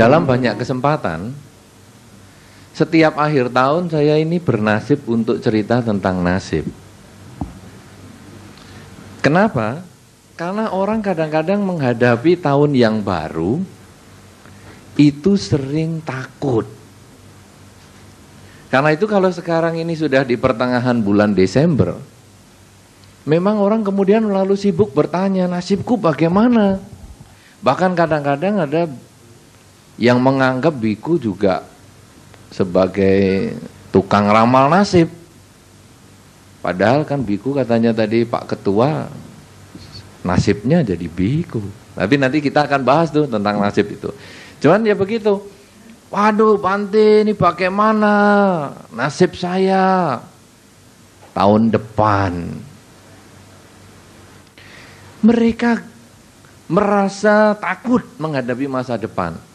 dalam banyak kesempatan setiap akhir tahun saya ini bernasib untuk cerita tentang nasib. Kenapa? Karena orang kadang-kadang menghadapi tahun yang baru itu sering takut. Karena itu kalau sekarang ini sudah di pertengahan bulan Desember, memang orang kemudian lalu sibuk bertanya, nasibku bagaimana? Bahkan kadang-kadang ada yang menganggap biku juga sebagai tukang ramal nasib. Padahal kan biku katanya tadi Pak Ketua nasibnya jadi biku. Tapi nanti kita akan bahas tuh tentang nasib itu. Cuman ya begitu. Waduh Panti ini bagaimana nasib saya tahun depan. Mereka merasa takut menghadapi masa depan.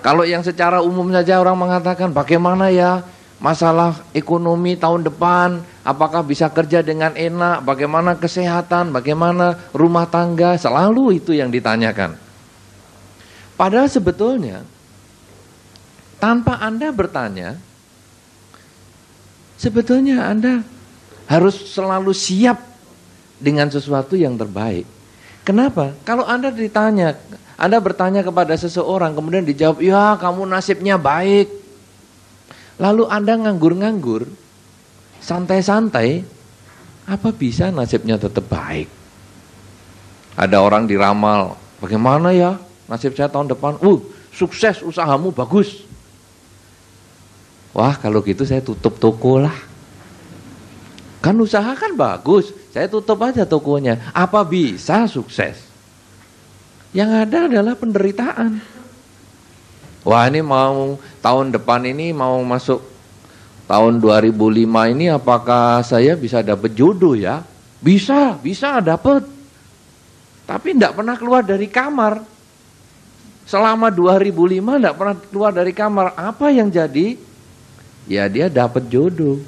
Kalau yang secara umum saja orang mengatakan bagaimana ya masalah ekonomi tahun depan, apakah bisa kerja dengan enak, bagaimana kesehatan, bagaimana rumah tangga, selalu itu yang ditanyakan. Padahal sebetulnya tanpa Anda bertanya, sebetulnya Anda harus selalu siap dengan sesuatu yang terbaik. Kenapa? Kalau Anda ditanya, Anda bertanya kepada seseorang, kemudian dijawab, ya kamu nasibnya baik, Lalu Anda nganggur-nganggur, santai-santai, apa bisa nasibnya tetap baik? Ada orang diramal, bagaimana ya nasib saya tahun depan? Uh, sukses usahamu bagus. Wah kalau gitu saya tutup toko lah. Kan usaha kan bagus, saya tutup aja tokonya. Apa bisa sukses? Yang ada adalah penderitaan. Wah ini mau tahun depan ini mau masuk tahun 2005 ini apakah saya bisa dapat jodoh ya? Bisa, bisa dapat. Tapi tidak pernah keluar dari kamar. Selama 2005 tidak pernah keluar dari kamar. Apa yang jadi? Ya dia dapat jodoh.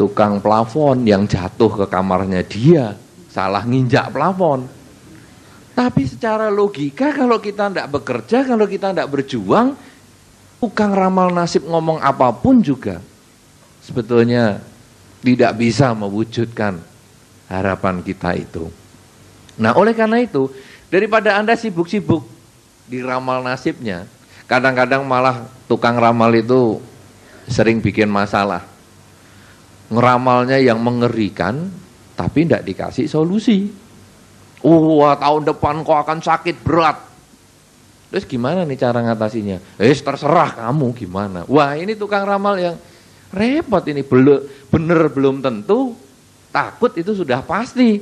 Tukang plafon yang jatuh ke kamarnya dia. Salah nginjak plafon. Tapi secara logika kalau kita tidak bekerja, kalau kita tidak berjuang, tukang ramal nasib ngomong apa pun juga sebetulnya tidak bisa mewujudkan harapan kita itu. Nah oleh karena itu, daripada Anda sibuk-sibuk di ramal nasibnya, kadang-kadang malah tukang ramal itu sering bikin masalah. Ngeramalnya yang mengerikan, tapi tidak dikasih solusi. Wah tahun depan kau akan sakit berat. Terus gimana nih cara ngatasinya? Eh terserah kamu gimana. Wah ini tukang ramal yang repot ini. Bener belum tentu. Takut itu sudah pasti.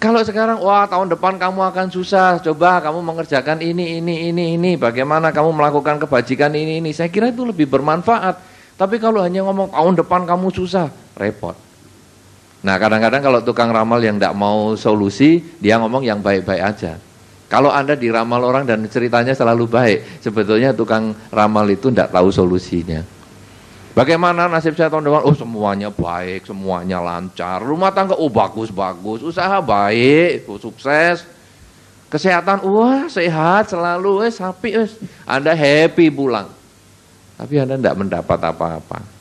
Kalau sekarang, wah tahun depan kamu akan susah, coba kamu mengerjakan ini, ini, ini, ini, bagaimana kamu melakukan kebajikan ini, ini. Saya kira itu lebih bermanfaat. Tapi kalau hanya ngomong tahun depan kamu susah, repot. Nah kadang-kadang kalau tukang ramal yang tidak mau solusi, dia ngomong yang baik-baik aja. Kalau Anda diramal orang dan ceritanya selalu baik, sebetulnya tukang ramal itu tidak tahu solusinya. Bagaimana nasib saya tahun depan? Oh semuanya baik, semuanya lancar. Rumah tangga, oh bagus-bagus. Usaha baik, oh, sukses. Kesehatan, wah sehat selalu, eh sapi, eh. Anda happy pulang. Tapi Anda tidak mendapat apa-apa.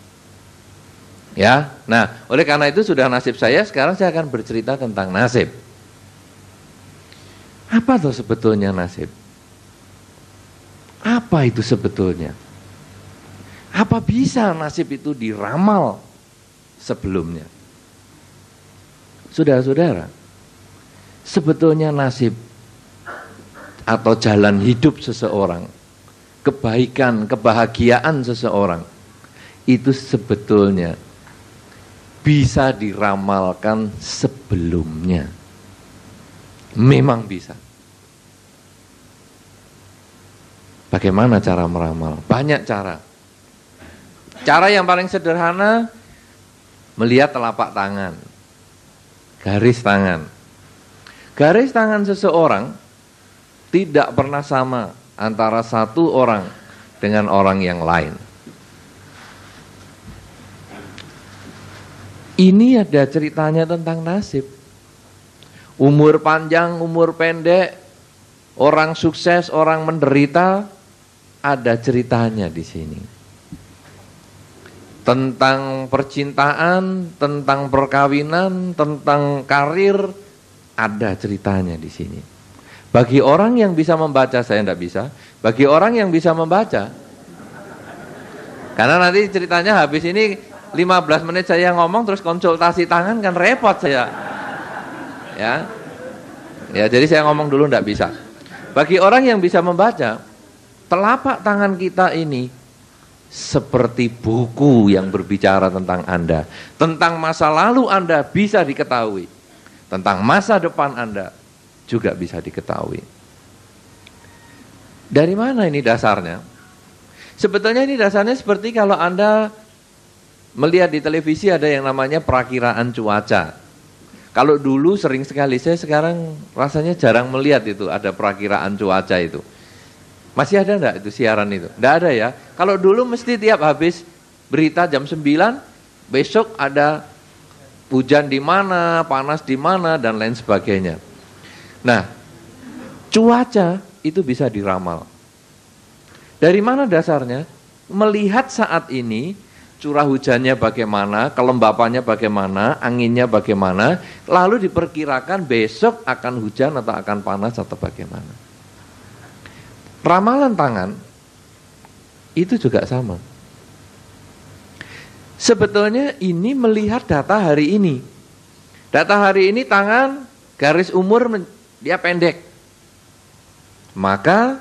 Ya, nah oleh karena itu sudah nasib saya, sekarang saya akan bercerita tentang nasib. Apa tuh sebetulnya nasib? Apa itu sebetulnya? Apa bisa nasib itu diramal sebelumnya? Saudara-saudara, sebetulnya nasib atau jalan hidup seseorang, kebaikan, kebahagiaan seseorang, itu sebetulnya bisa diramalkan sebelumnya. Memang bisa. Bagaimana cara meramal? Banyak cara. Cara yang paling sederhana melihat telapak tangan. Garis tangan. Garis tangan seseorang tidak pernah sama antara satu orang dengan orang yang lain. Ini ada ceritanya tentang nasib. Umur panjang, umur pendek, Orang sukses, orang menderita, ada ceritanya di sini. Tentang percintaan, tentang perkawinan, tentang karir, ada ceritanya di sini. Bagi orang yang bisa membaca, saya tidak bisa. Bagi orang yang bisa membaca, karena nanti ceritanya habis ini 15 menit saya ngomong terus konsultasi tangan kan repot saya. Ya. Ya, jadi saya ngomong dulu tidak bisa. Bagi orang yang bisa membaca, telapak tangan kita ini seperti buku yang berbicara tentang Anda. Tentang masa lalu Anda bisa diketahui. Tentang masa depan Anda juga bisa diketahui. Dari mana ini dasarnya? Sebetulnya ini dasarnya seperti kalau Anda melihat di televisi ada yang namanya perakiraan cuaca. Kalau dulu sering sekali, saya sekarang rasanya jarang melihat itu ada perakiraan cuaca itu. Masih ada enggak itu siaran itu? Enggak ada ya. Kalau dulu mesti tiap habis berita jam 9, besok ada hujan di mana, panas di mana, dan lain sebagainya. Nah, cuaca itu bisa diramal. Dari mana dasarnya? Melihat saat ini curah hujannya bagaimana, kelembapannya bagaimana, anginnya bagaimana, lalu diperkirakan besok akan hujan atau akan panas atau bagaimana. Ramalan tangan itu juga sama. Sebetulnya ini melihat data hari ini. Data hari ini tangan garis umur dia pendek. Maka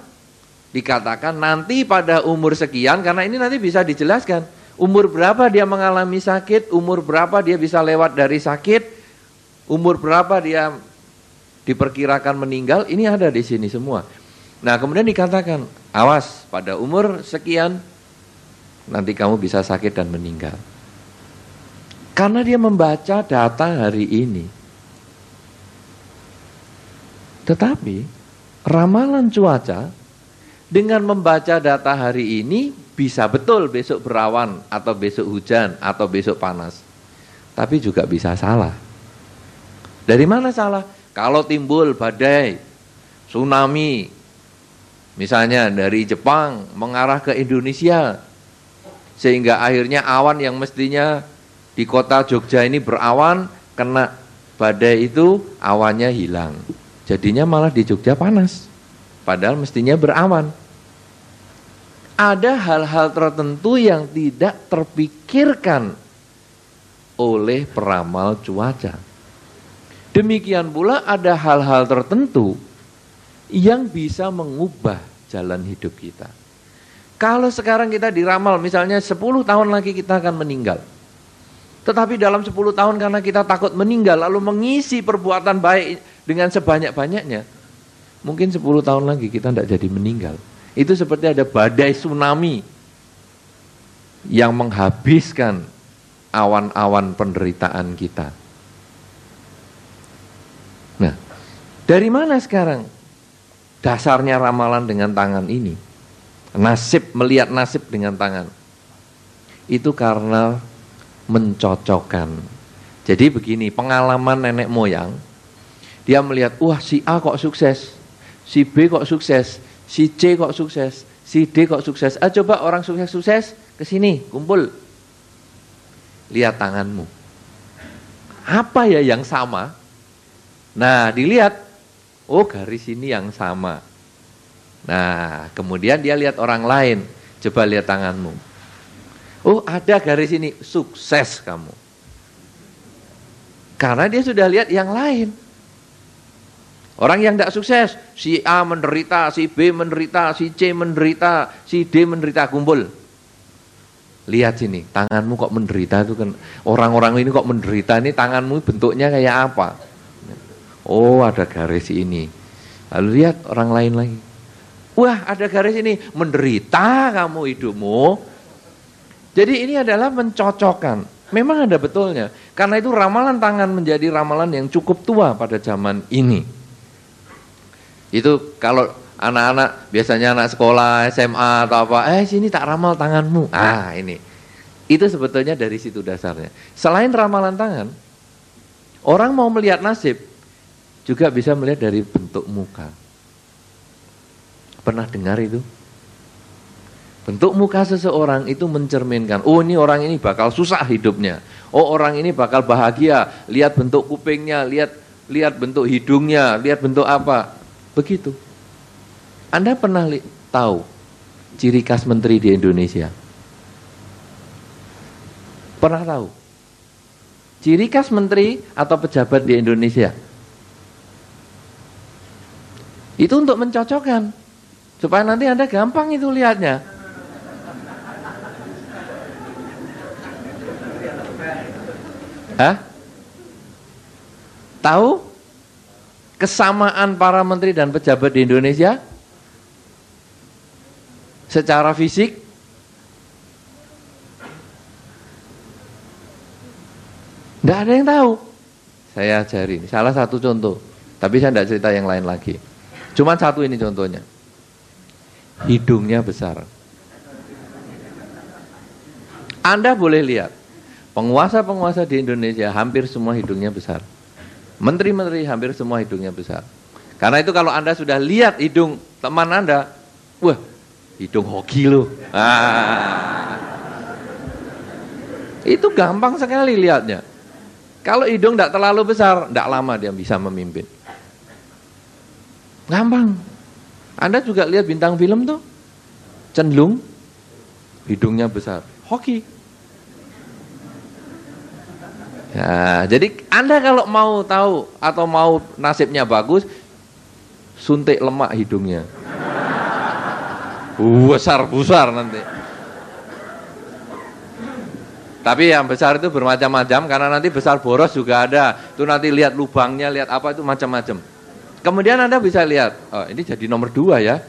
dikatakan nanti pada umur sekian karena ini nanti bisa dijelaskan Umur berapa dia mengalami sakit, umur berapa dia bisa lewat dari sakit, umur berapa dia diperkirakan meninggal, ini ada di sini semua. Nah kemudian dikatakan, awas pada umur sekian, nanti kamu bisa sakit dan meninggal. Karena dia membaca data hari ini. Tetapi ramalan cuaca dengan membaca data hari ini bisa betul besok berawan atau besok hujan atau besok panas. Tapi juga bisa salah. Dari mana salah? Kalau timbul badai, tsunami, misalnya dari Jepang mengarah ke Indonesia, sehingga akhirnya awan yang mestinya di kota Jogja ini berawan, kena badai itu awannya hilang. Jadinya malah di Jogja panas. Padahal mestinya berawan ada hal-hal tertentu yang tidak terpikirkan oleh peramal cuaca. Demikian pula ada hal-hal tertentu yang bisa mengubah jalan hidup kita. Kalau sekarang kita diramal misalnya 10 tahun lagi kita akan meninggal. Tetapi dalam 10 tahun karena kita takut meninggal lalu mengisi perbuatan baik dengan sebanyak-banyaknya. Mungkin 10 tahun lagi kita tidak jadi meninggal. Itu seperti ada badai tsunami yang menghabiskan awan-awan penderitaan kita. Nah, dari mana sekarang dasarnya ramalan dengan tangan ini? Nasib, melihat nasib dengan tangan. Itu karena mencocokkan. Jadi begini, pengalaman nenek moyang, dia melihat, wah si A kok sukses, si B kok sukses, Si C kok sukses, si D kok sukses. Ah coba orang sukses-sukses ke sini, kumpul. Lihat tanganmu. Apa ya yang sama? Nah, dilihat. Oh, garis ini yang sama. Nah, kemudian dia lihat orang lain. Coba lihat tanganmu. Oh, ada garis ini. Sukses kamu. Karena dia sudah lihat yang lain. Orang yang tidak sukses, si A menderita, si B menderita, si C menderita, si D menderita, kumpul. Lihat sini, tanganmu kok menderita itu kan orang-orang ini kok menderita ini tanganmu bentuknya kayak apa? Oh, ada garis ini. Lalu lihat orang lain lagi. Wah, ada garis ini, menderita kamu hidupmu. Jadi ini adalah mencocokkan. Memang ada betulnya. Karena itu ramalan tangan menjadi ramalan yang cukup tua pada zaman ini. Itu kalau anak-anak biasanya anak sekolah, SMA atau apa, eh sini tak ramal tanganmu. Ah, ini. Itu sebetulnya dari situ dasarnya. Selain ramalan tangan, orang mau melihat nasib juga bisa melihat dari bentuk muka. Pernah dengar itu? Bentuk muka seseorang itu mencerminkan, oh ini orang ini bakal susah hidupnya. Oh orang ini bakal bahagia, lihat bentuk kupingnya, lihat lihat bentuk hidungnya, lihat bentuk apa. Begitu. Anda pernah tahu ciri khas menteri di Indonesia? Pernah tahu? Ciri khas menteri atau pejabat di Indonesia? Itu untuk mencocokkan. Supaya nanti Anda gampang itu lihatnya. Hah? Tahu kesamaan para menteri dan pejabat di Indonesia? Secara fisik? Tidak ada yang tahu. Saya ajari, salah satu contoh. Tapi saya tidak cerita yang lain lagi. Cuma satu ini contohnya. Hidungnya besar. Anda boleh lihat, penguasa-penguasa di Indonesia hampir semua hidungnya besar. Menteri-menteri hampir semua hidungnya besar. Karena itu kalau Anda sudah lihat hidung teman Anda, wah, hidung hoki loh. Ah. Itu gampang sekali lihatnya. Kalau hidung tidak terlalu besar, tidak lama dia bisa memimpin. Gampang. Anda juga lihat bintang film tuh. Cenlung. Hidungnya besar. Hoki. Ya, jadi Anda kalau mau tahu atau mau nasibnya bagus, suntik lemak hidungnya. Besar-besar nanti. Tapi yang besar itu bermacam-macam karena nanti besar boros juga ada. Itu nanti lihat lubangnya, lihat apa itu macam-macam. Kemudian Anda bisa lihat, oh ini jadi nomor dua ya.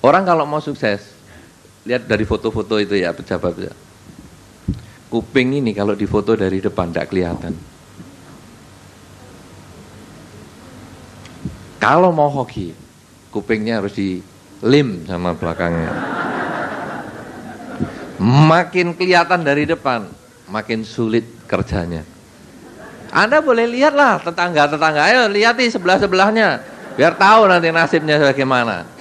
Orang kalau mau sukses, lihat dari foto-foto itu ya pejabat. Kuping ini kalau difoto dari depan tidak kelihatan. Kalau mau hoki, kupingnya harus di lim sama belakangnya. Makin kelihatan dari depan, makin sulit kerjanya. Anda boleh lihatlah tetangga-tetangga, ayo lihat di sebelah-sebelahnya, biar tahu nanti nasibnya bagaimana.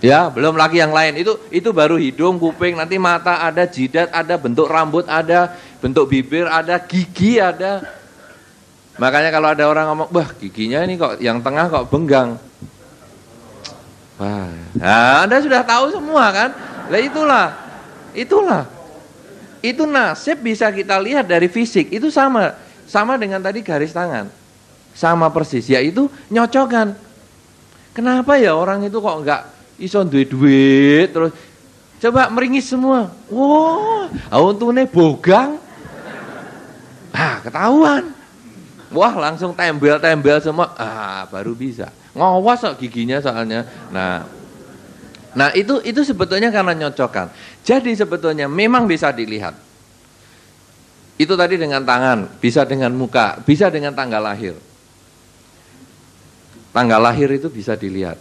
Ya, belum lagi yang lain. Itu itu baru hidung, kuping, nanti mata ada, jidat ada, bentuk rambut ada, bentuk bibir ada, gigi ada. Makanya kalau ada orang ngomong, "Wah, giginya ini kok yang tengah kok benggang." Wah, nah, Anda sudah tahu semua kan? Lah itulah. Itulah itu nasib bisa kita lihat dari fisik, itu sama. Sama dengan tadi garis tangan. Sama persis, yaitu nyocokan. Kenapa ya orang itu kok enggak iso duit-duit terus coba meringis semua. Wah, wow, untune bogang. Ah, ketahuan. Wah, langsung tembel-tembel semua. Ah, baru bisa. Ngawas kok giginya soalnya. Nah, Nah itu itu sebetulnya karena nyocokan. Jadi sebetulnya memang bisa dilihat. Itu tadi dengan tangan, bisa dengan muka, bisa dengan tanggal lahir. Tanggal lahir itu bisa dilihat.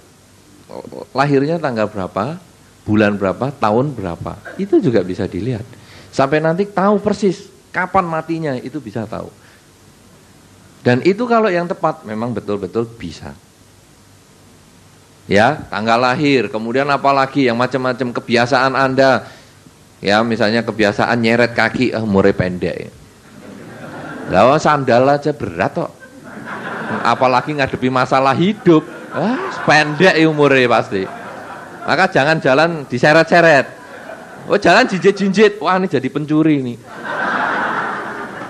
Lahirnya tanggal berapa, bulan berapa, tahun berapa. Itu juga bisa dilihat. Sampai nanti tahu persis kapan matinya itu bisa tahu. Dan itu kalau yang tepat memang betul-betul bisa ya tanggal lahir, kemudian apalagi yang macam-macam kebiasaan Anda, ya misalnya kebiasaan nyeret kaki, ah umurnya pendek. Lalu sandal aja berat kok, apalagi ngadepi masalah hidup, ah pendek ya umurnya pasti. Maka jangan jalan diseret-seret. Oh jalan jinjit-jinjit, wah ini jadi pencuri nih.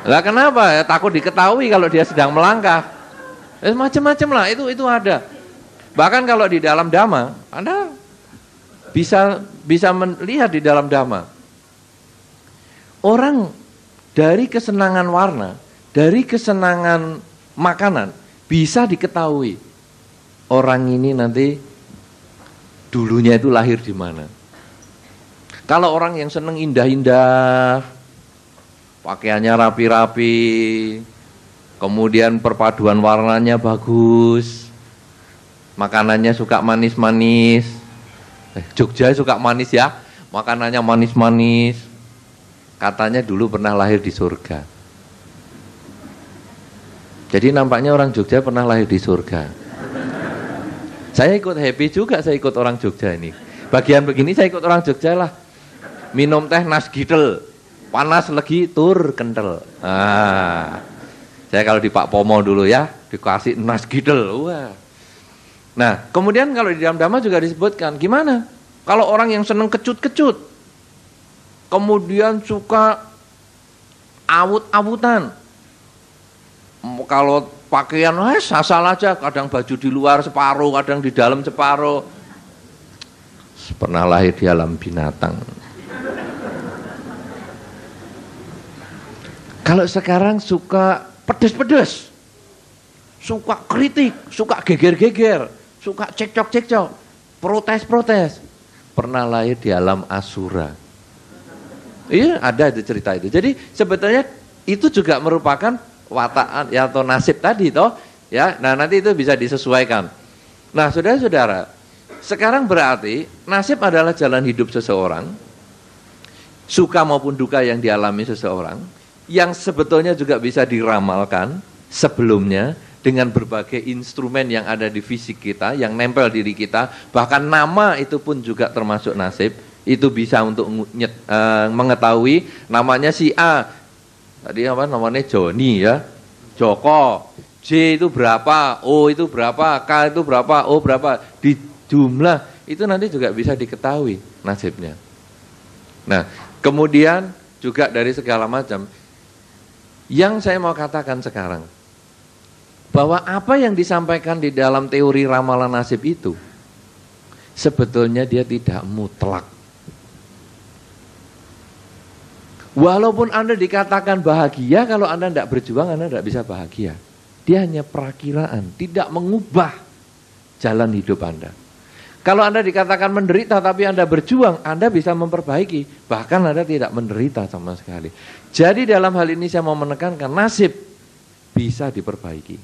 Lah kenapa? Ya, takut diketahui kalau dia sedang melangkah. Eh, macam-macam lah, itu itu ada. Bahkan kalau di dalam dhamma, Anda bisa bisa melihat di dalam dhamma. Orang dari kesenangan warna, dari kesenangan makanan bisa diketahui orang ini nanti dulunya itu lahir di mana. Kalau orang yang seneng indah-indah, pakaiannya rapi-rapi, kemudian perpaduan warnanya bagus, makanannya suka manis-manis. Eh, Jogja suka manis ya, makanannya manis-manis. Katanya dulu pernah lahir di surga. Jadi nampaknya orang Jogja pernah lahir di surga. Saya ikut happy juga, saya ikut orang Jogja ini. Bagian begini saya ikut orang Jogja lah. Minum teh nas gidel, panas lagi tur kental. Ah, saya kalau di Pak Pomo dulu ya, dikasih nas gidel. Wah. Nah, kemudian kalau di dalam dhamma juga disebutkan, gimana? Kalau orang yang seneng kecut-kecut, kemudian suka awut-awutan, kalau pakaian eh, asal aja. Kadang baju di luar separuh kadang di dalam separuh. Pernah lahir di alam binatang. Kalau sekarang suka pedes-pedes. Suka kritik suka geger-geger suka cekcok-cekcok. Protes-protes. Pernah lahir di alam asura. Iya ada itu cerita itu. Jadi sebetulnya itu juga merupakan wataan ya atau nasib tadi toh ya. Nah nanti itu bisa disesuaikan. Nah saudara-saudara sekarang berarti nasib adalah jalan hidup seseorang suka maupun duka yang dialami seseorang yang sebetulnya juga bisa diramalkan sebelumnya dengan berbagai instrumen yang ada di fisik kita yang nempel diri kita bahkan nama itu pun juga termasuk nasib. Itu bisa untuk uh, mengetahui namanya si A Tadi apa namanya Joni ya. Joko. J itu berapa, O itu berapa, K itu berapa, O berapa. Di jumlah itu nanti juga bisa diketahui nasibnya. Nah, kemudian juga dari segala macam. Yang saya mau katakan sekarang, bahwa apa yang disampaikan di dalam teori ramalan nasib itu, sebetulnya dia tidak mutlak. Walaupun Anda dikatakan bahagia, kalau Anda tidak berjuang, Anda tidak bisa bahagia. Dia hanya perakiraan, tidak mengubah jalan hidup Anda. Kalau Anda dikatakan menderita tapi Anda berjuang, Anda bisa memperbaiki. Bahkan Anda tidak menderita sama sekali. Jadi dalam hal ini saya mau menekankan nasib bisa diperbaiki.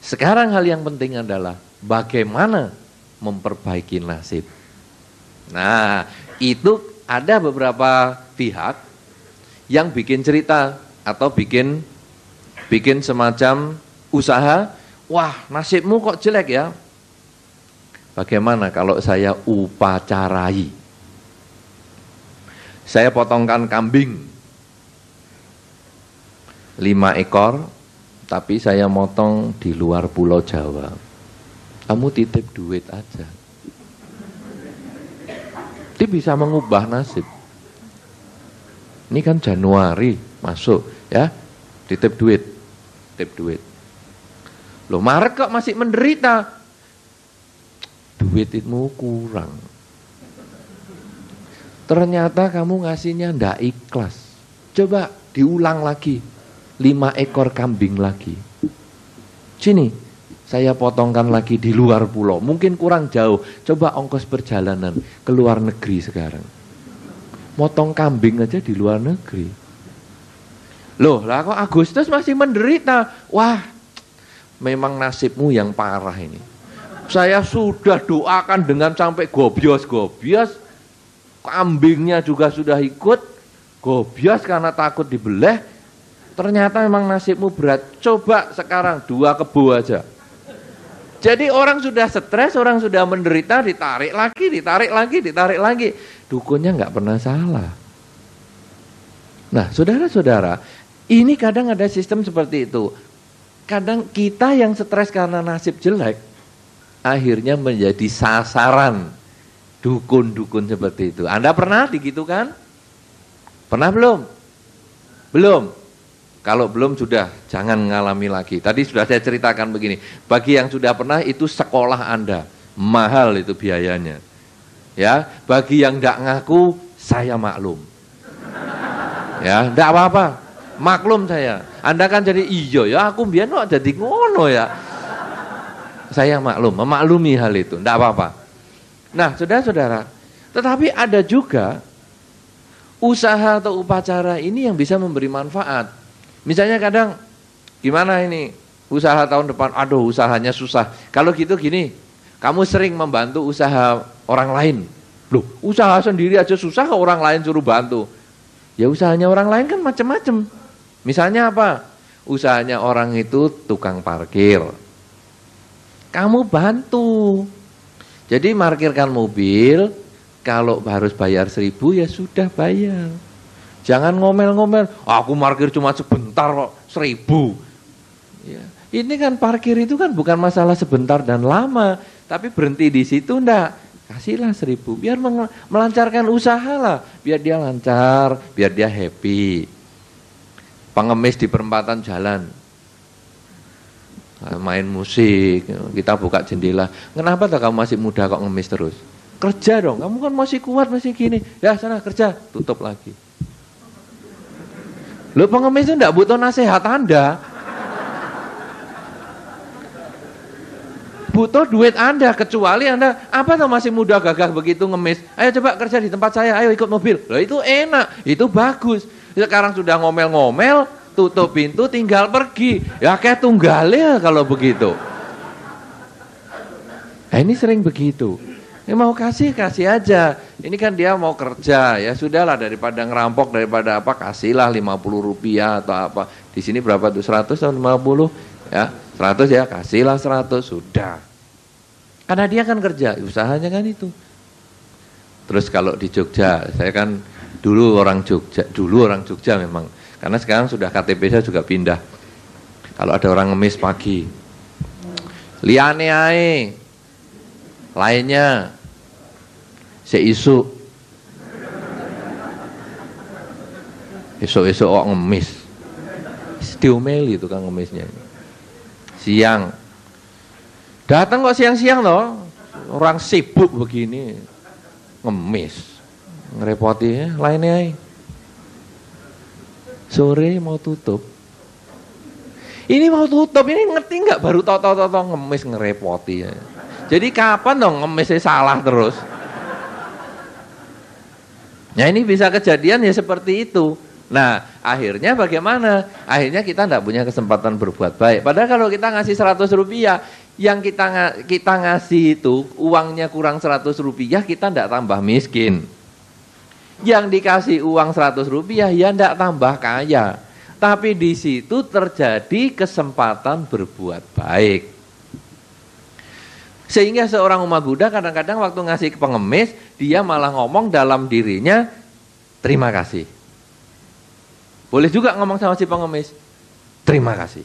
Sekarang hal yang penting adalah bagaimana memperbaiki nasib. Nah, itu ada beberapa pihak yang bikin cerita atau bikin bikin semacam usaha, wah nasibmu kok jelek ya? Bagaimana kalau saya upacarai? Saya potongkan kambing lima ekor, tapi saya motong di luar pulau Jawa. Kamu titip duit aja. Itu bisa mengubah nasib. Ini kan Januari masuk ya, titip duit, titip duit. Loh Maret kok masih menderita? Duit itu kurang. Ternyata kamu ngasihnya ndak ikhlas. Coba diulang lagi. Lima ekor kambing lagi. Sini, saya potongkan lagi di luar pulau. Mungkin kurang jauh. Coba ongkos perjalanan ke luar negeri sekarang motong kambing aja di luar negeri. Loh, lah kok Agustus masih menderita? Wah, memang nasibmu yang parah ini. Saya sudah doakan dengan sampai gobios-gobios, kambingnya juga sudah ikut, gobios karena takut dibeleh, ternyata memang nasibmu berat. Coba sekarang dua kebo aja. Jadi orang sudah stres, orang sudah menderita, ditarik lagi, ditarik lagi, ditarik lagi. Dukunnya nggak pernah salah. Nah, saudara-saudara, ini kadang ada sistem seperti itu. Kadang kita yang stres karena nasib jelek, akhirnya menjadi sasaran dukun-dukun seperti itu. Anda pernah begitu kan? Pernah belum? Belum. Kalau belum sudah jangan mengalami lagi. Tadi sudah saya ceritakan begini. Bagi yang sudah pernah itu sekolah Anda. Mahal itu biayanya. Ya, bagi yang tidak ngaku saya maklum. Ya, tidak apa-apa. Maklum saya. Anda kan jadi iyo ya aku biar kok jadi ngono ya. Saya maklum, memaklumi hal itu, tidak apa-apa. Nah, saudara-saudara, tetapi ada juga usaha atau upacara ini yang bisa memberi manfaat. Misalnya kadang gimana ini usaha tahun depan, aduh usahanya susah. Kalau gitu gini, kamu sering membantu usaha orang lain. Loh, usaha sendiri aja susah ke orang lain suruh bantu. Ya usahanya orang lain kan macam-macam. Misalnya apa? Usahanya orang itu tukang parkir. kamu bantu. Jadi markirkan mobil, kalau harus bayar seribu ya sudah bayar. Jangan ngomel-ngomel, aku markir cuma sebentar kok, seribu. Ya. Ini kan parkir itu kan bukan masalah sebentar dan lama, tapi berhenti di situ ndak. Kasihlah seribu, biar melancarkan usaha lah, biar dia lancar, biar dia happy. Pengemis di perempatan jalan, main musik, kita buka jendela. Kenapa tak kamu masih muda kok ngemis terus? Kerja dong, kamu kan masih kuat, masih gini. Ya sana kerja, tutup lagi. Lo pengemis itu enggak butuh nasihat Anda. Butuh duit Anda, kecuali Anda, apa tuh masih muda gagah begitu ngemis. Ayo coba kerja di tempat saya, ayo ikut mobil. Loh itu enak, itu bagus. Sekarang sudah ngomel-ngomel, tutup pintu tinggal pergi. Ya kayak tunggalnya kalau begitu. Nah, ini sering begitu. Ya mau kasih kasih aja. Ini kan dia mau kerja ya sudahlah daripada ngerampok daripada apa kasihlah 50 rupiah atau apa. Di sini berapa tuh 100 atau 50 ya 100 ya kasihlah 100 sudah. Karena dia kan kerja usahanya kan itu. Terus kalau di Jogja saya kan dulu orang Jogja dulu orang Jogja memang karena sekarang sudah KTP saya juga pindah. Kalau ada orang ngemis pagi. Liane ae. Lainnya seisu. Esok-esok kok ngemis. Diomeli itu kan ngemisnya. Siang. Datang kok siang-siang loh orang sibuk begini. Ngemis. Ngerepoti ya lainnya sore mau tutup. Ini mau tutup ini ngerti nggak? Baru toto-toto ngemis ngerepoti. Ya. jadi kapan dong ngemisnya salah terus Nah ini bisa kejadian ya seperti itu. Nah akhirnya bagaimana? Akhirnya kita tidak punya kesempatan berbuat baik. Padahal kalau kita ngasih 100 rupiah, yang kita kita ngasih itu uangnya kurang 100 rupiah, kita tidak tambah miskin. Yang dikasih uang 100 rupiah ya tidak tambah kaya. Tapi di situ terjadi kesempatan berbuat baik. Sehingga seorang umat Buddha kadang-kadang waktu ngasih ke pengemis, dia malah ngomong dalam dirinya, terima kasih. Boleh juga ngomong sama si pengemis, terima kasih.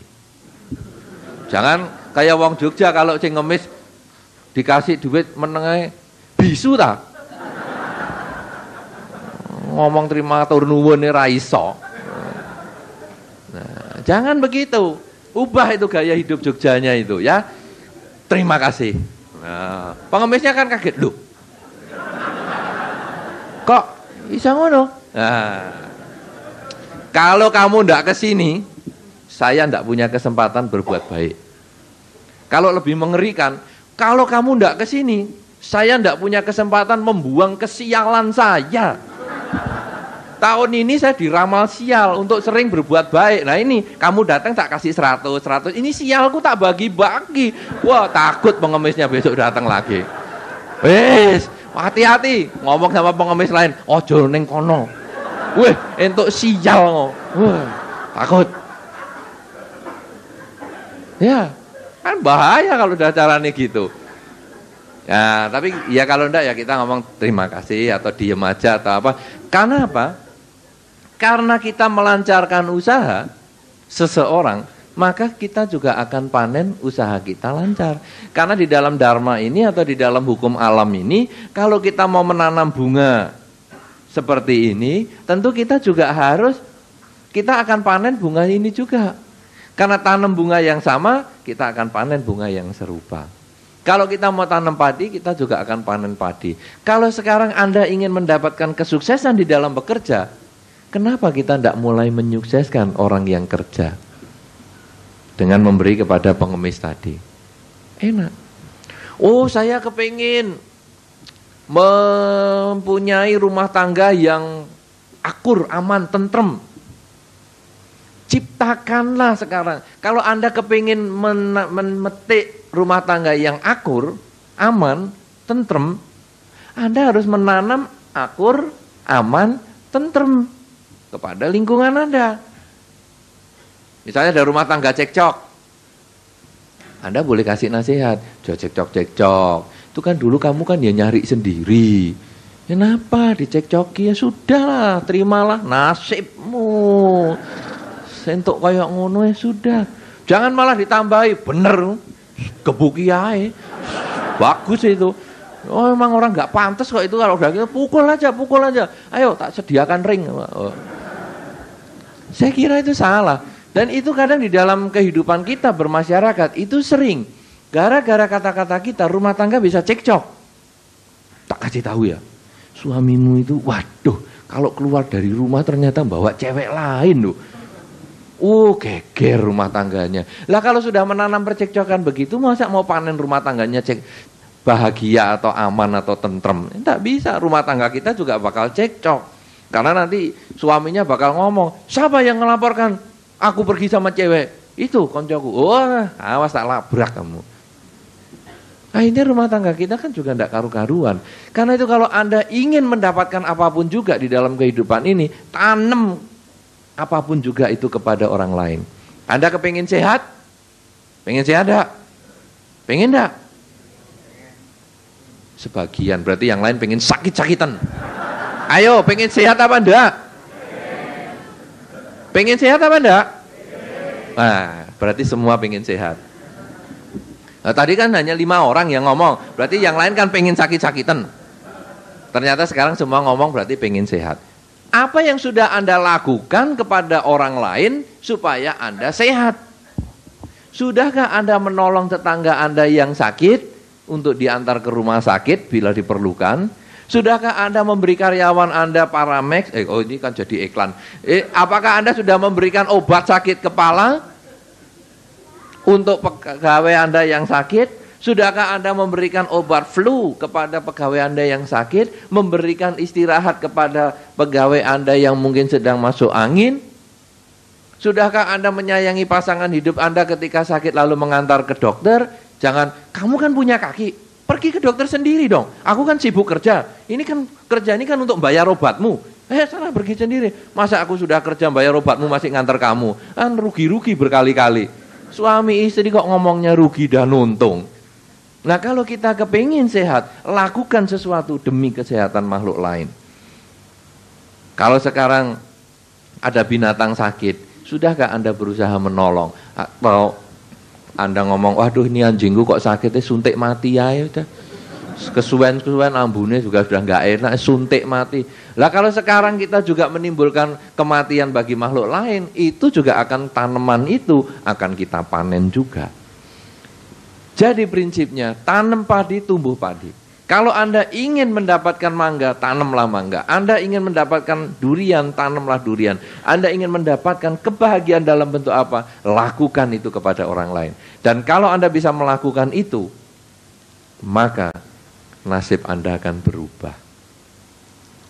Jangan kayak wong Jogja kalau si ngemis dikasih duit menengai bisu tak? Ngomong terima turun nuwun raiso. Nah, jangan begitu. Ubah itu gaya hidup Jogjanya itu ya. Terima kasih. Nah, pengemisnya kan kaget, loh. Kok bisa ngono? Nah, kalau kamu ndak ke sini, saya ndak punya kesempatan berbuat baik. Kalau lebih mengerikan, kalau kamu ndak ke sini, saya ndak punya kesempatan membuang kesialan saya. Tahun ini saya diramal sial untuk sering berbuat baik. Nah ini kamu datang tak kasih 100, 100. Ini sialku tak bagi-bagi. Wah takut pengemisnya besok datang lagi. Wes, hati-hati ngomong sama pengemis lain. Ojo neng kono. Weh, untuk sial Wah, takut. Ya, kan bahaya kalau udah caranya gitu. Ya, tapi ya kalau enggak ya kita ngomong terima kasih atau diem aja atau apa. Karena apa? Karena kita melancarkan usaha seseorang, maka kita juga akan panen usaha kita lancar. Karena di dalam dharma ini atau di dalam hukum alam ini, kalau kita mau menanam bunga seperti ini, tentu kita juga harus kita akan panen bunga ini juga. Karena tanam bunga yang sama, kita akan panen bunga yang serupa. Kalau kita mau tanam padi, kita juga akan panen padi. Kalau sekarang Anda ingin mendapatkan kesuksesan di dalam bekerja, Kenapa kita tidak mulai menyukseskan orang yang kerja dengan memberi kepada pengemis tadi? Enak. Oh, saya kepingin mempunyai rumah tangga yang akur, aman, tentrem. Ciptakanlah sekarang. Kalau Anda kepingin memetik rumah tangga yang akur, aman, tentrem, Anda harus menanam akur, aman, tentrem kepada lingkungan Anda. Misalnya ada rumah tangga cekcok. Anda boleh kasih nasihat, cekcok cekcok. Itu kan dulu kamu kan ya nyari sendiri. Kenapa dicekcoki ya sudahlah, terimalah nasibmu. Sentuk kayak ngono ya sudah. Jangan malah ditambahi, bener. Kebuki aja. Bagus itu. Oh emang orang nggak pantas kok itu kalau udah gitu pukul aja, pukul aja. Ayo tak sediakan ring. Oh. Saya kira itu salah. Dan itu kadang di dalam kehidupan kita bermasyarakat itu sering. Gara-gara kata-kata kita rumah tangga bisa cekcok. Tak kasih tahu ya. Suamimu itu waduh kalau keluar dari rumah ternyata bawa cewek lain loh. Uh, geger rumah tangganya. Lah kalau sudah menanam percekcokan begitu, masa mau panen rumah tangganya cek bahagia atau aman atau tentrem? Tidak bisa, rumah tangga kita juga bakal cekcok. Karena nanti suaminya bakal ngomong, siapa yang ngelaporkan aku pergi sama cewek? Itu koncoku. Oh, awas tak labrak kamu. Nah ini rumah tangga kita kan juga tidak karu-karuan. Karena itu kalau Anda ingin mendapatkan apa pun juga di dalam kehidupan ini, tanam apa pun juga itu kepada orang lain. Anda kepingin sehat? Pengen sehat enggak? Pengen enggak? Sebagian, berarti yang lain pengen sakit-sakitan. Ayo, pengen sehat apa enggak? Pengen sehat apa enggak? Nah, berarti semua pengen sehat. Nah, tadi kan hanya lima orang yang ngomong, berarti yang lain kan pengen sakit-sakitan. Ternyata sekarang semua ngomong berarti pengen sehat. Apa yang sudah Anda lakukan kepada orang lain supaya Anda sehat? Sudahkah Anda menolong tetangga Anda yang sakit untuk diantar ke rumah sakit bila diperlukan? Sudahkah Anda memberi karyawan Anda Paramex? Eh, oh ini kan jadi iklan. Eh, apakah Anda sudah memberikan obat sakit kepala untuk pegawai Anda yang sakit? Sudahkah Anda memberikan obat flu kepada pegawai Anda yang sakit? Memberikan istirahat kepada pegawai Anda yang mungkin sedang masuk angin? Sudahkah Anda menyayangi pasangan hidup Anda ketika sakit lalu mengantar ke dokter? Jangan, kamu kan punya kaki, pergi ke dokter sendiri dong. Aku kan sibuk kerja. Ini kan kerja ini kan untuk bayar obatmu. Eh sana pergi sendiri. Masa aku sudah kerja bayar obatmu masih ngantar kamu? Kan rugi-rugi berkali-kali. Suami istri kok ngomongnya rugi dan untung. Nah kalau kita kepingin sehat, lakukan sesuatu demi kesehatan makhluk lain. Kalau sekarang ada binatang sakit, sudahkah Anda berusaha menolong? Atau Anda ngomong, waduh ini anjingku kok sakitnya suntik mati ya, udah. Kesuwen-kesuwen ambune juga sudah nggak enak, suntik mati. Lah kalau sekarang kita juga menimbulkan kematian bagi makhluk lain, itu juga akan tanaman itu akan kita panen juga. Jadi prinsipnya tanam padi tumbuh padi. Kalau Anda ingin mendapatkan mangga, tanamlah mangga. Anda ingin mendapatkan durian, tanamlah durian. Anda ingin mendapatkan kebahagiaan dalam bentuk apa? Lakukan itu kepada orang lain. Dan kalau Anda bisa melakukan itu, maka nasib Anda akan berubah.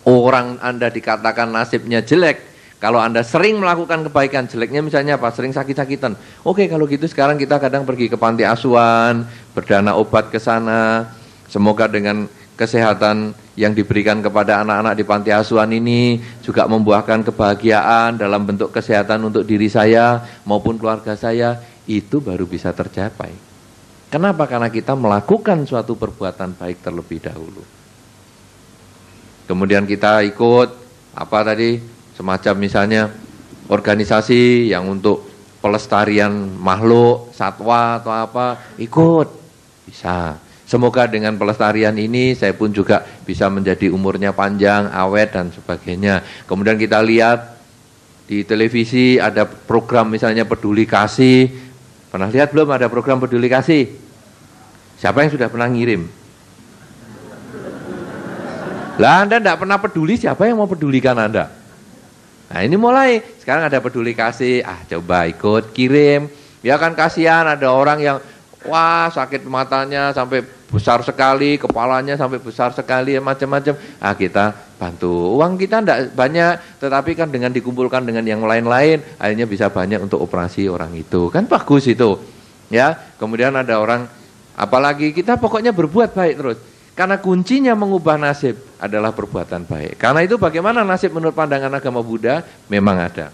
Orang Anda dikatakan nasibnya jelek, kalau Anda sering melakukan kebaikan, jeleknya misalnya apa? Sering sakit-sakitan. Oke, kalau gitu sekarang kita kadang pergi ke panti asuhan, berdana obat ke sana. Semoga dengan kesehatan yang diberikan kepada anak-anak di panti asuhan ini juga membuahkan kebahagiaan dalam bentuk kesehatan untuk diri saya maupun keluarga saya. Itu baru bisa tercapai. Kenapa? Karena kita melakukan suatu perbuatan baik terlebih dahulu. Kemudian kita ikut apa tadi semacam misalnya organisasi yang untuk pelestarian makhluk, satwa atau apa, ikut. Bisa. Semoga dengan pelestarian ini saya pun juga bisa menjadi umurnya panjang, awet dan sebagainya. Kemudian kita lihat di televisi ada program misalnya peduli kasih. Pernah lihat belum ada program peduli kasih? Siapa yang sudah pernah ngirim? Lah Anda tidak pernah peduli, siapa yang mau pedulikan Anda? Nah ini mulai, sekarang ada peduli kasih, ah coba ikut, kirim. Ya kan kasihan ada orang yang, wah sakit matanya sampai besar sekali, kepalanya sampai besar sekali, macam-macam. Ah kita bantu. Uang kita tidak banyak, tetapi kan dengan dikumpulkan dengan yang lain-lain, akhirnya bisa banyak untuk operasi orang itu. Kan bagus itu. Ya, kemudian ada orang, apalagi kita pokoknya berbuat baik terus. Karena kuncinya mengubah nasib adalah perbuatan baik. Karena itu bagaimana nasib menurut pandangan agama Buddha? Memang ada.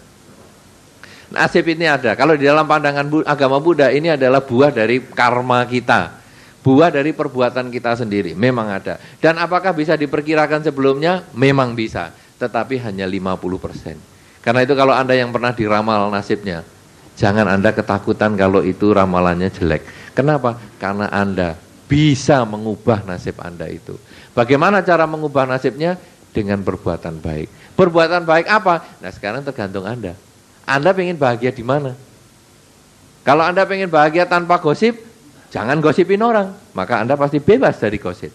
Nasib ini ada. Kalau di dalam pandangan agama Buddha ini adalah buah dari karma kita. Buah dari perbuatan kita sendiri. Memang ada. Dan apakah bisa diperkirakan sebelumnya? Memang bisa. Tetapi hanya 50%. Karena itu kalau Anda yang pernah diramal nasibnya. Jangan Anda ketakutan kalau itu ramalannya jelek. Kenapa? Karena Anda bisa mengubah nasib Anda itu. Bagaimana cara mengubah nasibnya? Dengan perbuatan baik. Perbuatan baik apa? Nah sekarang tergantung Anda. Anda pengen bahagia di mana? Kalau Anda pengen bahagia tanpa gosip, jangan gosipin orang. Maka Anda pasti bebas dari gosip.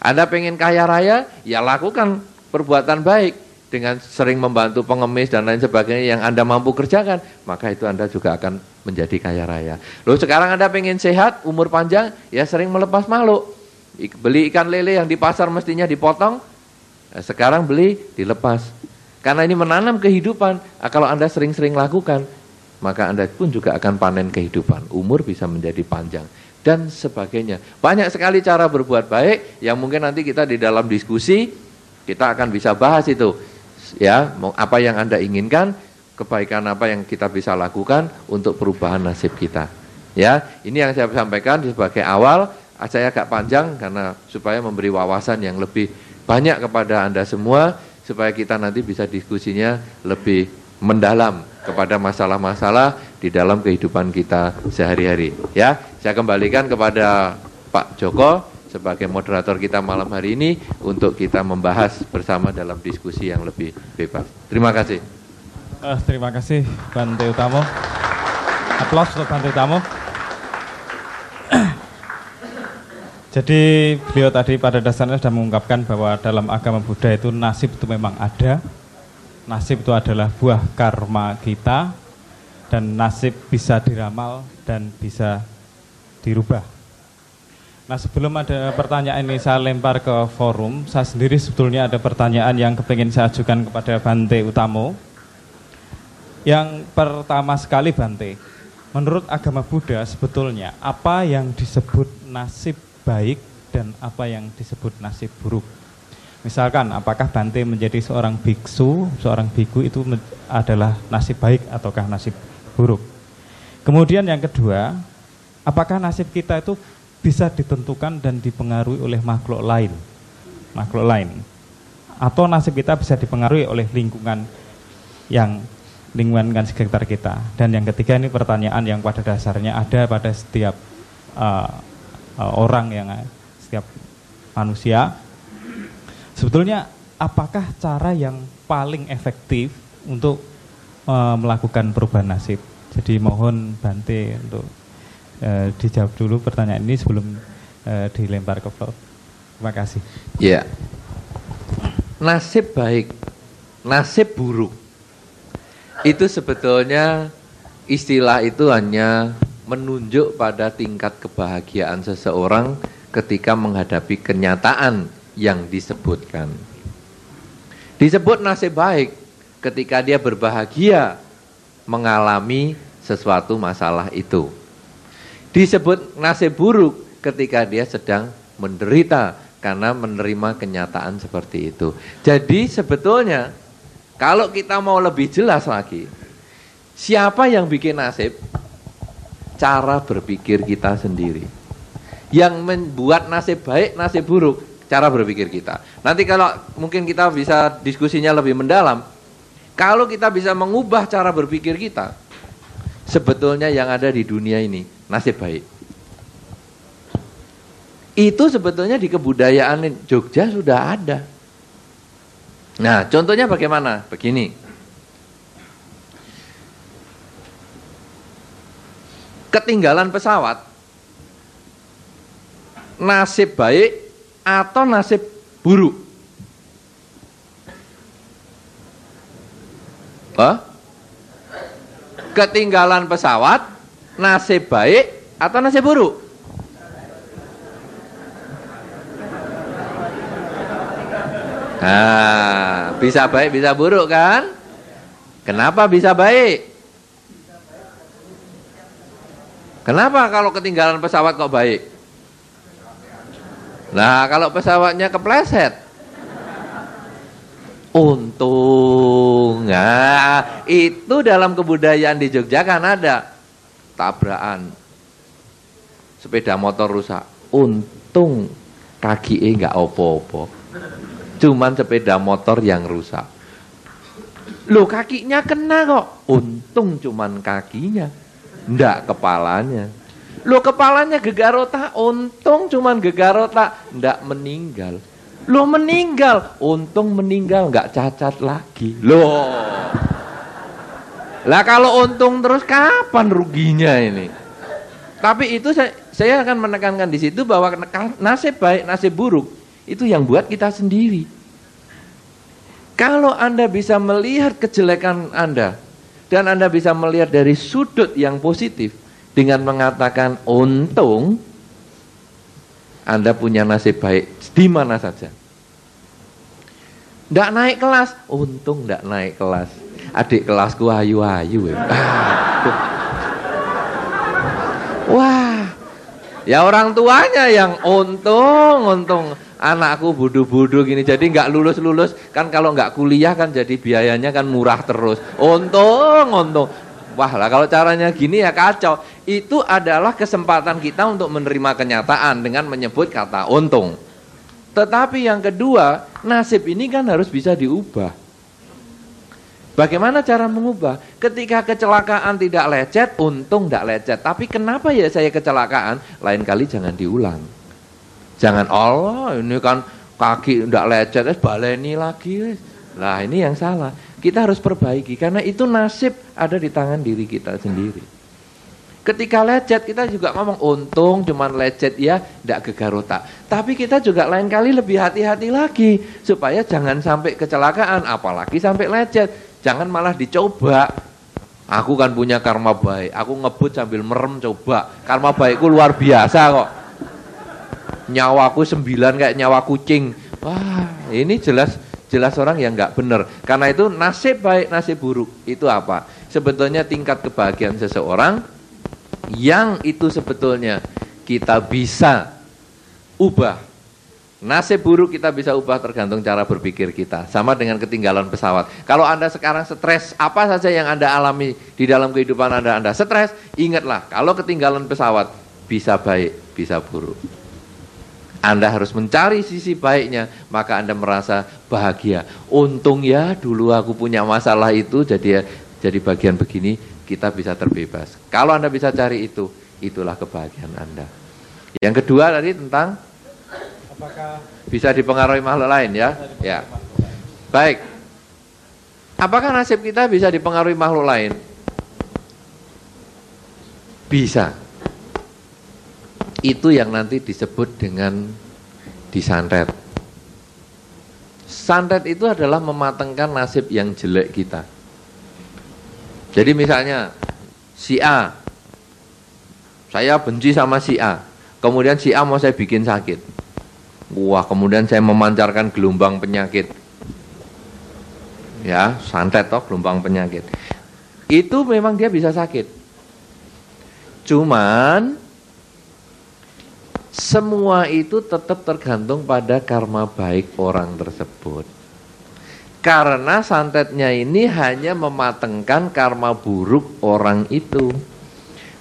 Anda pengen kaya raya, ya lakukan perbuatan baik dengan sering membantu pengemis dan lain sebagainya yang Anda mampu kerjakan, maka itu Anda juga akan menjadi kaya raya. Loh sekarang Anda pengen sehat, umur panjang, ya sering melepas makhluk. Beli ikan lele yang di pasar mestinya dipotong, ya sekarang beli dilepas. Karena ini menanam kehidupan, ah, kalau Anda sering-sering lakukan, maka Anda pun juga akan panen kehidupan. Umur bisa menjadi panjang dan sebagainya. Banyak sekali cara berbuat baik yang mungkin nanti kita di dalam diskusi kita akan bisa bahas itu. Ya, apa yang Anda inginkan, kebaikan apa yang kita bisa lakukan untuk perubahan nasib kita. Ya, ini yang saya sampaikan sebagai awal. Saya agak panjang karena supaya memberi wawasan yang lebih banyak kepada Anda semua supaya kita nanti bisa diskusinya lebih mendalam kepada masalah-masalah di dalam kehidupan kita sehari-hari. Ya, saya kembalikan kepada Pak Joko sebagai moderator kita malam hari ini untuk kita membahas bersama dalam diskusi yang lebih bebas. Terima kasih. Uh, terima kasih Bante Utamo. Aplaus untuk Bante Utamo. Jadi beliau tadi pada dasarnya sudah mengungkapkan bahwa dalam agama Buddha itu nasib itu memang ada. Nasib itu adalah buah karma kita dan nasib bisa diramal dan bisa dirubah. Nah sebelum ada pertanyaan ini saya lempar ke forum, saya sendiri sebetulnya ada pertanyaan yang kepingin saya ajukan kepada Bante Utamo. Yang pertama sekali Bante, menurut agama Buddha sebetulnya apa yang disebut nasib baik dan apa yang disebut nasib buruk. Misalkan apakah Bante menjadi seorang biksu, seorang biku itu adalah nasib baik ataukah nasib buruk. Kemudian yang kedua, apakah nasib kita itu bisa ditentukan dan dipengaruhi oleh makhluk lain? Makhluk lain. Atau nasib kita bisa dipengaruhi oleh lingkungan yang lingkungan sekitar kita. Dan yang ketiga ini pertanyaan yang pada dasarnya ada pada setiap uh, uh, orang yang setiap manusia. Sebetulnya apakah cara yang paling efektif untuk uh, melakukan perubahan nasib? Jadi mohon Bante untuk uh, dijawab dulu pertanyaan ini sebelum uh, dilempar ke floor. Terima kasih. Ya. Nasib baik, nasib buruk. Itu sebetulnya istilah itu hanya menunjuk pada tingkat kebahagiaan seseorang ketika menghadapi kenyataan yang disebutkan. Disebut nasib baik ketika dia berbahagia mengalami sesuatu masalah itu. Disebut nasib buruk ketika dia sedang menderita karena menerima kenyataan seperti itu. Jadi sebetulnya kalau kita mau lebih jelas lagi, siapa yang bikin nasib? cara berpikir kita sendiri. Yang membuat nasib baik, nasib buruk, cara berpikir kita. Nanti kalau mungkin kita bisa diskusinya lebih mendalam, kalau kita bisa mengubah cara berpikir kita, sebetulnya yang ada di dunia ini nasib baik. Itu sebetulnya di kebudayaan Jogja sudah ada. Nah, contohnya bagaimana? Begini. ketinggalan pesawat, nasib baik atau nasib buruk? Hah? Ketinggalan pesawat, nasib baik atau nasib buruk? Nah, bisa baik, bisa buruk kan? Kenapa bisa baik? Kenapa kalau ketinggalan pesawat kok baik? Nah, kalau pesawatnya kepleset. Untung. Nah, itu dalam kebudayaan di Jogja kan ada tabrakan. Sepeda motor rusak. Untung kaki eh nggak opo-opo. Cuman sepeda motor yang rusak. Loh kakinya kena kok. Untung cuman kakinya. Ndak kepalanya. Loh kepalanya gegar otak. Untung cuman gegar otak. Ndak meninggal. Loh meninggal. Untung meninggal nggak cacat lagi. Loh. Lah kalau untung terus kapan ruginya ini? Tapi itu saya, saya akan menekankan di situ bahwa nasib baik, nasib buruk itu yang buat kita sendiri. Kalau Anda bisa melihat kejelekan Anda dan Anda bisa melihat dari sudut yang positif dengan mengatakan untung Anda punya nasib baik di mana saja. Tidak naik kelas, untung tidak naik kelas. Adik kelasku ayu-ayu. Ya. Wah, ya orang tuanya yang untung, untung. Anakku bodoh-bodoh gini jadi nggak lulus-lulus. Kan kalau nggak kuliah kan jadi biayanya kan murah terus. Untung untung. Wah lah kalau caranya gini ya kacau itu adalah kesempatan kita untuk menerima kenyataan dengan menyebut kata untung tetapi yang kedua nasib ini kan harus bisa diubah Bagaimana cara mengubah? Ketika kecelakaan tidak lecet, untung tidak lecet. Tapi kenapa ya saya kecelakaan? Lain kali jangan diulang. Jangan Allah ini kan kaki tidak lecet, es baleni lagi. Lah ini yang salah. Kita harus perbaiki karena itu nasib ada di tangan diri kita sendiri. Ketika lecet kita juga ngomong untung cuman lecet ya tidak gegar otak. Tapi kita juga lain kali lebih hati-hati lagi supaya jangan sampai kecelakaan apalagi sampai lecet. Jangan malah dicoba. Aku kan punya karma baik. Aku ngebut sambil merem coba. Karma baikku luar biasa kok. Nyawaku sembilan kayak nyawa kucing. Wah, ini jelas jelas orang yang nggak benar. Karena itu nasib baik, nasib buruk itu apa? Sebetulnya tingkat kebahagiaan seseorang yang itu sebetulnya kita bisa ubah Nasib buruk kita bisa ubah tergantung cara berpikir kita. Sama dengan ketinggalan pesawat. Kalau Anda sekarang stres, apa saja yang Anda alami di dalam kehidupan Anda, Anda stres, ingatlah kalau ketinggalan pesawat bisa baik, bisa buruk. Anda harus mencari sisi baiknya, maka Anda merasa bahagia. Untung ya dulu aku punya masalah itu, jadi ya, jadi bagian begini kita bisa terbebas. Kalau Anda bisa cari itu, itulah kebahagiaan Anda. Yang kedua tadi tentang Apakah bisa dipengaruhi makhluk lain ya? Ya. Baik. Apakah nasib kita bisa dipengaruhi makhluk lain? Bisa. Itu yang nanti disebut dengan disantet. Santet itu adalah mematengkan nasib yang jelek kita. Jadi misalnya si A, saya benci sama si A, kemudian si A mau saya bikin sakit. Wah, kemudian saya memancarkan gelombang penyakit. Ya, santet toh gelombang penyakit. Itu memang dia bisa sakit. Cuman semua itu tetap tergantung pada karma baik orang tersebut. Karena santetnya ini hanya mematengkan karma buruk orang itu.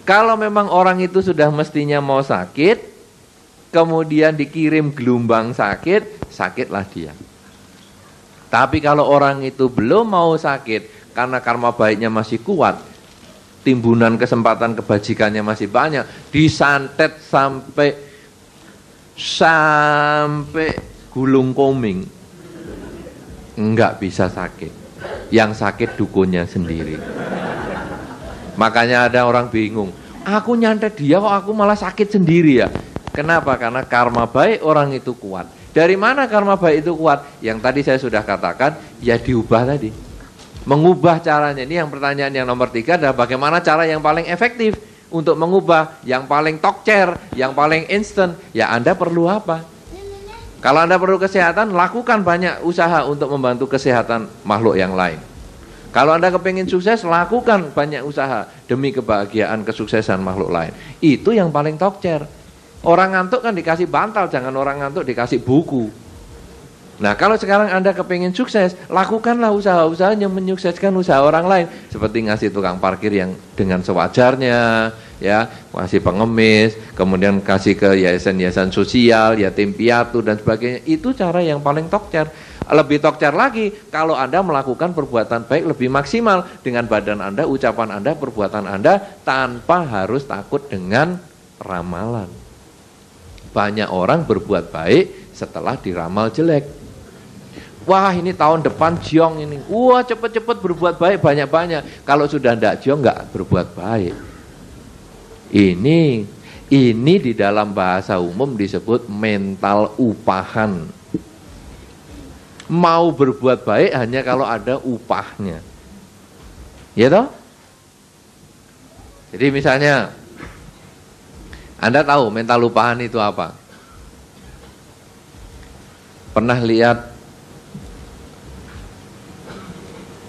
Kalau memang orang itu sudah mestinya mau sakit, kemudian dikirim gelombang sakit, sakitlah dia. Tapi kalau orang itu belum mau sakit karena karma baiknya masih kuat, timbunan kesempatan kebajikannya masih banyak, disantet sampai sampai gulung koming, enggak bisa sakit. Yang sakit dukunnya sendiri. Makanya ada orang bingung, aku nyantet dia kok aku malah sakit sendiri ya. Kenapa? Karena karma baik orang itu kuat. Dari mana karma baik itu kuat? Yang tadi saya sudah katakan, ya diubah tadi. Mengubah caranya. Ini yang pertanyaan yang nomor tiga adalah bagaimana cara yang paling efektif untuk mengubah, yang paling tokcer, yang paling instan. Ya Anda perlu apa? Kalau Anda perlu kesehatan, lakukan banyak usaha untuk membantu kesehatan makhluk yang lain. Kalau Anda kepingin sukses, lakukan banyak usaha demi kebahagiaan kesuksesan makhluk lain. Itu yang paling tokcer. Orang ngantuk kan dikasih bantal, jangan orang ngantuk dikasih buku. Nah kalau sekarang Anda kepingin sukses, lakukanlah usaha-usaha yang menyukseskan usaha orang lain. Seperti ngasih tukang parkir yang dengan sewajarnya, ya kasih pengemis, kemudian kasih ke yayasan-yayasan sosial, yatim piatu dan sebagainya. Itu cara yang paling tokcer. Lebih tokcer lagi kalau Anda melakukan perbuatan baik lebih maksimal dengan badan Anda, ucapan Anda, perbuatan Anda tanpa harus takut dengan ramalan. Banyak orang berbuat baik setelah diramal jelek. Wah ini tahun depan jiong ini. Wah cepet-cepet berbuat baik banyak-banyak. Kalau sudah tidak jiong nggak berbuat baik. Ini ini di dalam bahasa umum disebut mental upahan. Mau berbuat baik hanya kalau ada upahnya. Ya toh? Jadi misalnya Anda tahu mental upahan itu apa? Pernah lihat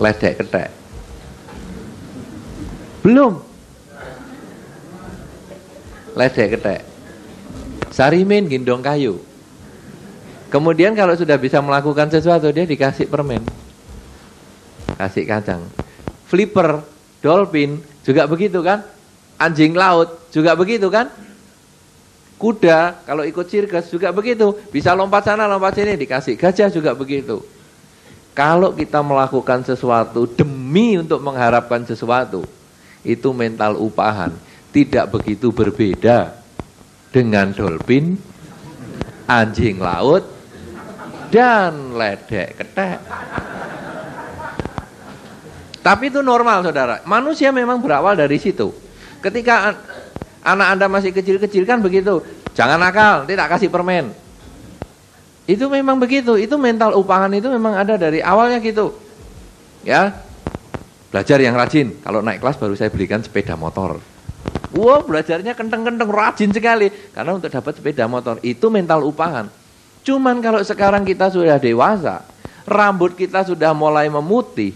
ledek ketek? Belum. Ledek ketek. Sarimin gendong kayu. Kemudian kalau sudah bisa melakukan sesuatu dia dikasih permen. Kasih kacang. Flipper, dolphin juga begitu kan? Anjing laut juga begitu kan? Kuda kalau ikut sirkus juga begitu. Bisa lompat sana, lompat sini dikasih. Gajah juga begitu. Kalau kita melakukan sesuatu demi untuk mengharapkan sesuatu, itu mental upahan. Tidak begitu berbeda dengan dolphin, anjing laut, dan ledek ketek. Tapi itu normal saudara. Manusia memang berawal dari situ. Ketika anak anda masih kecil-kecil kan begitu. Jangan nakal, tidak kasih permen. Itu memang begitu, itu mental upahan itu memang ada dari awalnya gitu. Ya. Belajar yang rajin, kalau naik kelas baru saya belikan sepeda motor. Wow, belajarnya kenteng-kenteng rajin sekali karena untuk dapat sepeda motor itu mental upahan. Cuman kalau sekarang kita sudah dewasa, rambut kita sudah mulai memutih,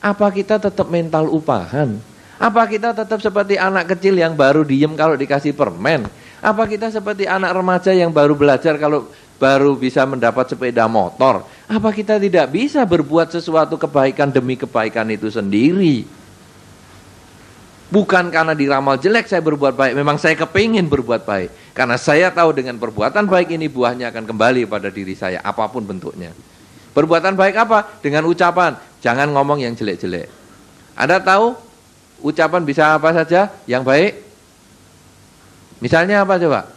apa kita tetap mental upahan? Apa kita tetap seperti anak kecil yang baru diem kalau dikasih permen? Apa kita seperti anak remaja yang baru belajar kalau baru bisa mendapat sepeda motor. Apa kita tidak bisa berbuat sesuatu kebaikan demi kebaikan itu sendiri? Bukan karena diramal jelek saya berbuat baik, memang saya kepingin berbuat baik. Karena saya tahu dengan perbuatan baik ini buahnya akan kembali pada diri saya, apa pun bentuknya. Perbuatan baik apa? Dengan ucapan, jangan ngomong yang jelek-jelek. Anda tahu ucapan bisa apa saja yang baik? Misalnya apa coba?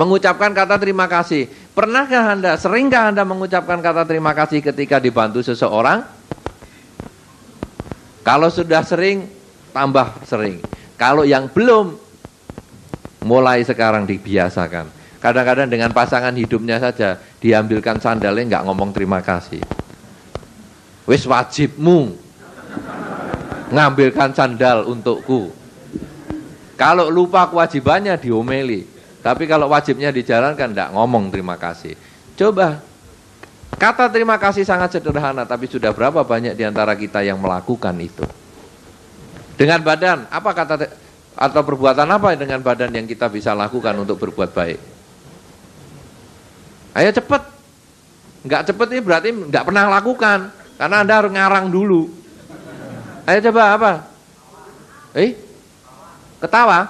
mengucapkan kata terima kasih. Pernahkah Anda, seringkah Anda mengucapkan kata terima kasih ketika dibantu seseorang? Kalau sudah sering, tambah sering. Kalau yang belum, mulai sekarang dibiasakan. Kadang-kadang dengan pasangan hidupnya saja, diambilkan sandalnya nggak ngomong terima kasih. Wis wajibmu ngambilkan sandal untukku. Kalau lupa kewajibannya diomeli. Tapi kalau wajibnya dijalankan, tidak ngomong terima kasih. Coba, kata terima kasih sangat sederhana, tapi sudah berapa banyak di antara kita yang melakukan itu. Dengan badan, apa kata atau perbuatan apa dengan badan yang kita bisa lakukan untuk berbuat baik? Ayo cepat. Enggak cepat ini berarti enggak pernah lakukan. Karena Anda harus ngarang dulu. Ayo coba apa? Eh? Ketawa?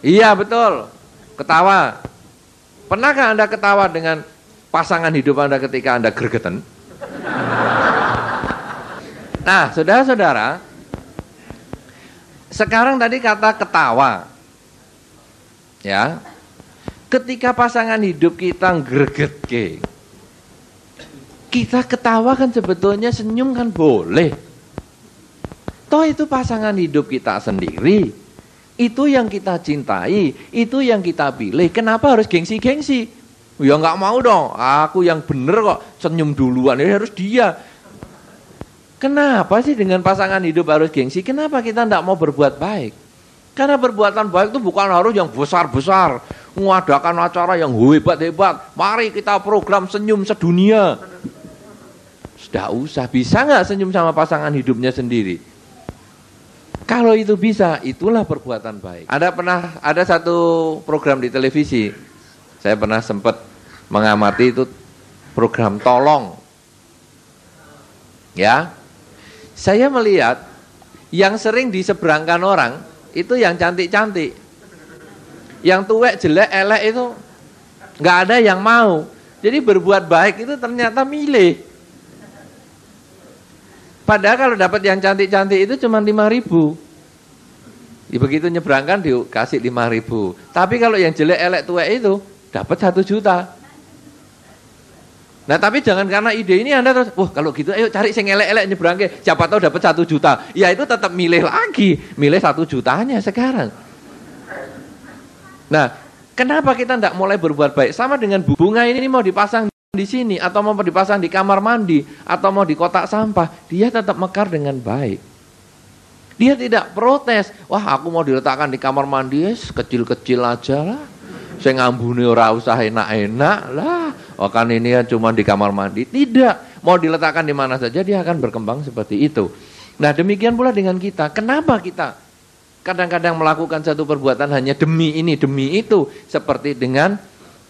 Iya betul. Ketawa. Pernahkah Anda ketawa dengan pasangan hidup Anda ketika Anda gregetan? Nah, saudara-saudara, sekarang tadi kata ketawa. Ya. Ketika pasangan hidup kita greget ke, kita ketawa kan sebetulnya senyum kan boleh. Toh itu pasangan hidup kita sendiri. Itu yang kita cintai, itu yang kita pilih. Kenapa harus gengsi-gengsi? Ya nggak mau dong, aku yang bener kok senyum duluan, ya harus dia. Kenapa sih dengan pasangan hidup harus gengsi? Kenapa kita tidak mau berbuat baik? Karena perbuatan baik itu bukan harus yang besar-besar, mengadakan acara yang hebat-hebat. Mari kita program senyum sedunia. Sudah usah, bisa nggak senyum sama pasangan hidupnya sendiri? Kalau itu bisa, itulah perbuatan baik. Ada pernah ada satu program di televisi, saya pernah sempat mengamati itu program tolong. Ya. Saya melihat yang sering diseberangkan orang itu yang cantik-cantik. Yang tuwek, jelek, elek itu nggak ada yang mau. Jadi berbuat baik itu ternyata milih. Padahal kalau dapat yang cantik-cantik itu cuma lima ribu. Ya, begitu nyebrangkan dikasih lima ribu. Tapi kalau yang jelek elek tua itu dapat satu juta. Nah tapi jangan karena ide ini Anda terus, wah kalau gitu ayo cari sing elek-elek nyebrang ke, siapa tahu dapat satu juta. Ya itu tetap milih lagi, milih satu jutanya sekarang. Nah, kenapa kita tidak mulai berbuat baik? Sama dengan bunga ini mau dipasang di sini, atau mau dipasang di kamar mandi, atau mau di kotak sampah, dia tetap mekar dengan baik. Dia tidak protes, wah aku mau diletakkan di kamar mandi, kecil-kecil aja lah. Saya ngambuni ora usah enak-enak lah. Oh kan ini ya cuma di kamar mandi. Tidak. Mau diletakkan di mana saja dia akan berkembang seperti itu. Nah demikian pula dengan kita. Kenapa kita kadang-kadang melakukan satu perbuatan hanya demi ini, demi itu. Seperti dengan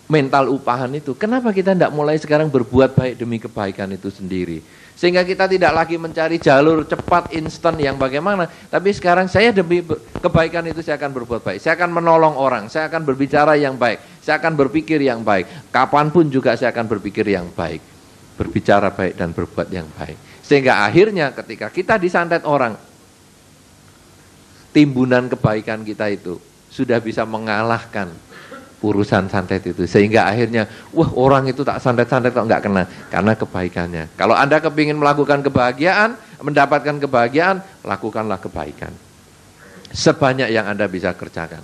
mental upahan itu. Kenapa kita tidak mulai sekarang berbuat baik demi kebaikan itu sendiri? Sehingga kita tidak lagi mencari jalur cepat, instan yang bagaimana. Tapi sekarang saya demi kebaikan itu saya akan berbuat baik. Saya akan menolong orang, saya akan berbicara yang baik, saya akan berpikir yang baik. Kapan pun juga saya akan berpikir yang baik. Berbicara baik dan berbuat yang baik. Sehingga akhirnya ketika kita disantet orang, timbunan kebaikan kita itu sudah bisa mengalahkan urusan santet itu. Sehingga akhirnya wah orang itu tak santet-santet kok nggak kena. Karena kebaikannya. Kalau anda kepingin melakukan kebahagiaan mendapatkan kebahagiaan lakukanlah kebaikan. Sebanyak yang anda bisa kerjakan.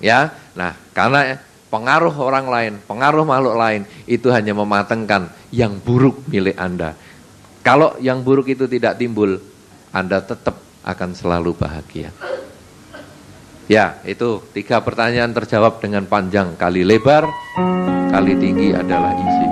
Ya? Nah karena pengaruh orang lain pengaruh makhluk lain itu hanya mematengkan yang buruk milik anda. Kalau yang buruk itu tidak timbul anda tetap akan selalu bahagia Ya, itu tiga pertanyaan terjawab dengan panjang kali lebar, kali tinggi adalah isi.